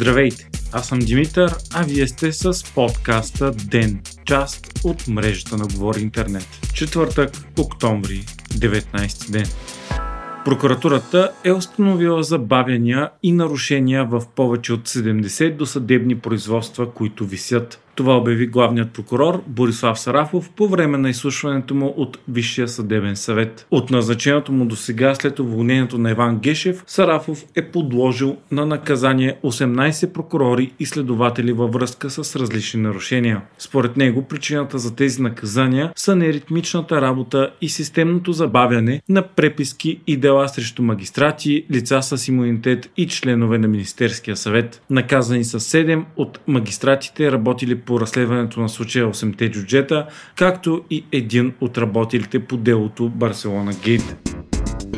Здравейте, аз съм Димитър, а вие сте с подкаста ДЕН, част от мрежата на Говори Интернет. Четвъртък, октомври, 19 ден. Прокуратурата е установила забавяния и нарушения в повече от 70 досъдебни производства, които висят. Това обяви главният прокурор Борислав Сарафов по време на изслушването му от Висшия съдебен съвет. От назначението му до сега след уволнението на Иван Гешев, Сарафов е подложил на наказание 18 прокурори и следователи във връзка с различни нарушения. Според него причината за тези наказания са неритмичната работа и системното забавяне на преписки и дела срещу магистрати, лица с имунитет и членове на Министерския съвет. Наказани са 7 от магистратите, работили по разследването на случая 8-те джуджета, както и един от работилите по делото Барселона Гейт.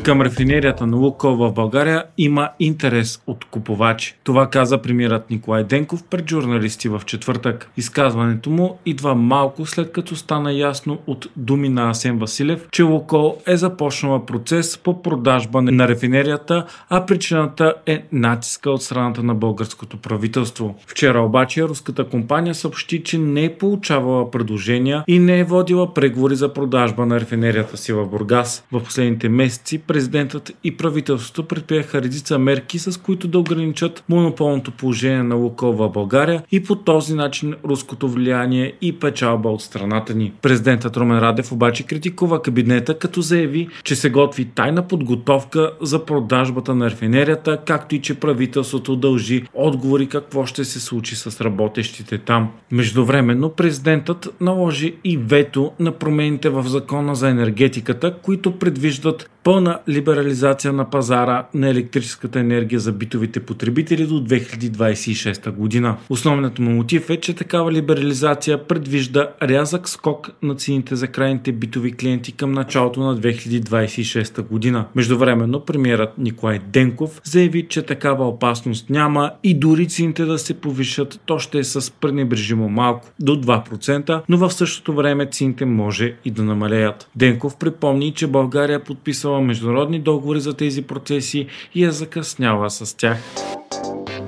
Към рафинерията на Лукол в България има интерес от купувачи. Това каза премират Николай Денков пред журналисти в четвъртък. Изказването му идва малко след като стана ясно от думи на Асен Василев, че Лукол е започнала процес по продажба на рафинерията, а причината е натиска от страната на българското правителство. Вчера обаче руската компания съобщи, че не е получавала предложения и не е водила преговори за продажба на рафинерията си в Бургас. В последните месеци президентът и правителството предприеха редица мерки, с които да ограничат монополното положение на Лукол в България и по този начин руското влияние и печалба от страната ни. Президентът Румен Радев обаче критикува кабинета, като заяви, че се готви тайна подготовка за продажбата на рафинерията, както и че правителството дължи отговори какво ще се случи с работещите там. Междувременно президентът наложи и вето на промените в закона за енергетиката, които предвиждат пълна либерализация на пазара на електрическата енергия за битовите потребители до 2026 година. Основният му мотив е, че такава либерализация предвижда рязък скок на цените за крайните битови клиенти към началото на 2026 година. Междувременно премиерът Николай Денков заяви, че такава опасност няма и дори цените да се повишат, то ще е с пренебрежимо малко, до 2%, но в същото време цените може и да намалеят. Денков припомни, че България е подписала международни договори за тези процеси и е закъсняла с тях.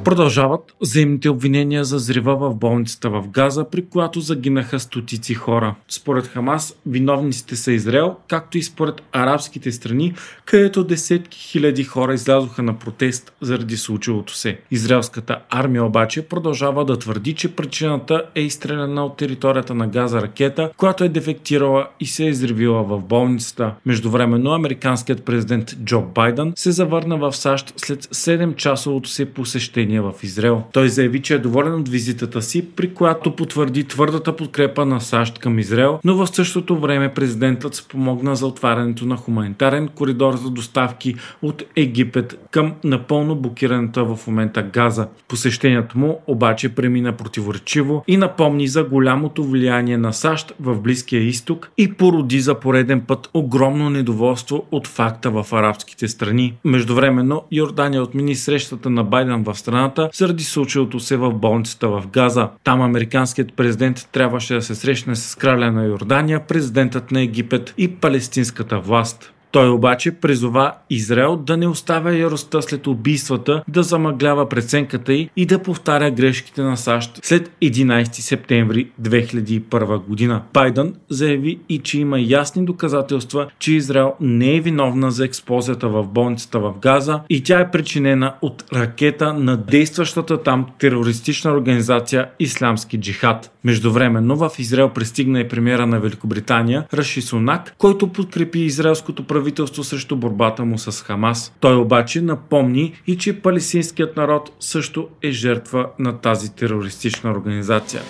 Продължават взаимните обвинения за зрива в болницата в Газа, при която загинаха стотици хора. Според Хамас, виновниците са Израел, както и според арабските страни, където десетки хиляди хора излязоха на протест заради случилото се. Израелската армия обаче продължава да твърди, че причината е изстреляна от територията на Газа ракета, която е дефектирала и се е изривила в болницата. Междувременно американският президент Джо Байден се завърна в САЩ след 7-часовото се посещение посещение в Израел. Той заяви, че е доволен от визитата си, при която потвърди твърдата подкрепа на САЩ към Израел, но в същото време президентът спомогна за отварянето на хуманитарен коридор за доставки от Египет към напълно блокираната в момента Газа. Посещението му обаче премина противоречиво и напомни за голямото влияние на САЩ в Близкия изток и породи за пореден път огромно недоволство от факта в арабските страни. Междувременно Йордания отмени срещата на Байден в страна страната заради случилото се в болницата в Газа. Там американският президент трябваше да се срещне с краля на Йордания, президентът на Египет и палестинската власт. Той обаче призова Израел да не оставя яростта след убийствата, да замъглява преценката й и да повтаря грешките на САЩ след 11 септември 2001 година. Байден заяви и че има ясни доказателства, че Израел не е виновна за експлозията в болницата в Газа и тя е причинена от ракета на действащата там терористична организация Исламски джихад. Междувременно в Израел пристигна и премиера на Великобритания Раши Сунак, който подкрепи израелското правителство правителство срещу борбата му с Хамас. Той обаче напомни и че палестинският народ също е жертва на тази терористична организация.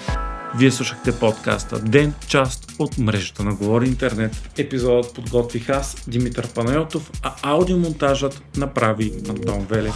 Вие слушахте подкаста Ден, част от мрежата на Говори Интернет. Епизодът подготвих аз, Димитър Панайотов, а аудиомонтажът направи Антон Велев.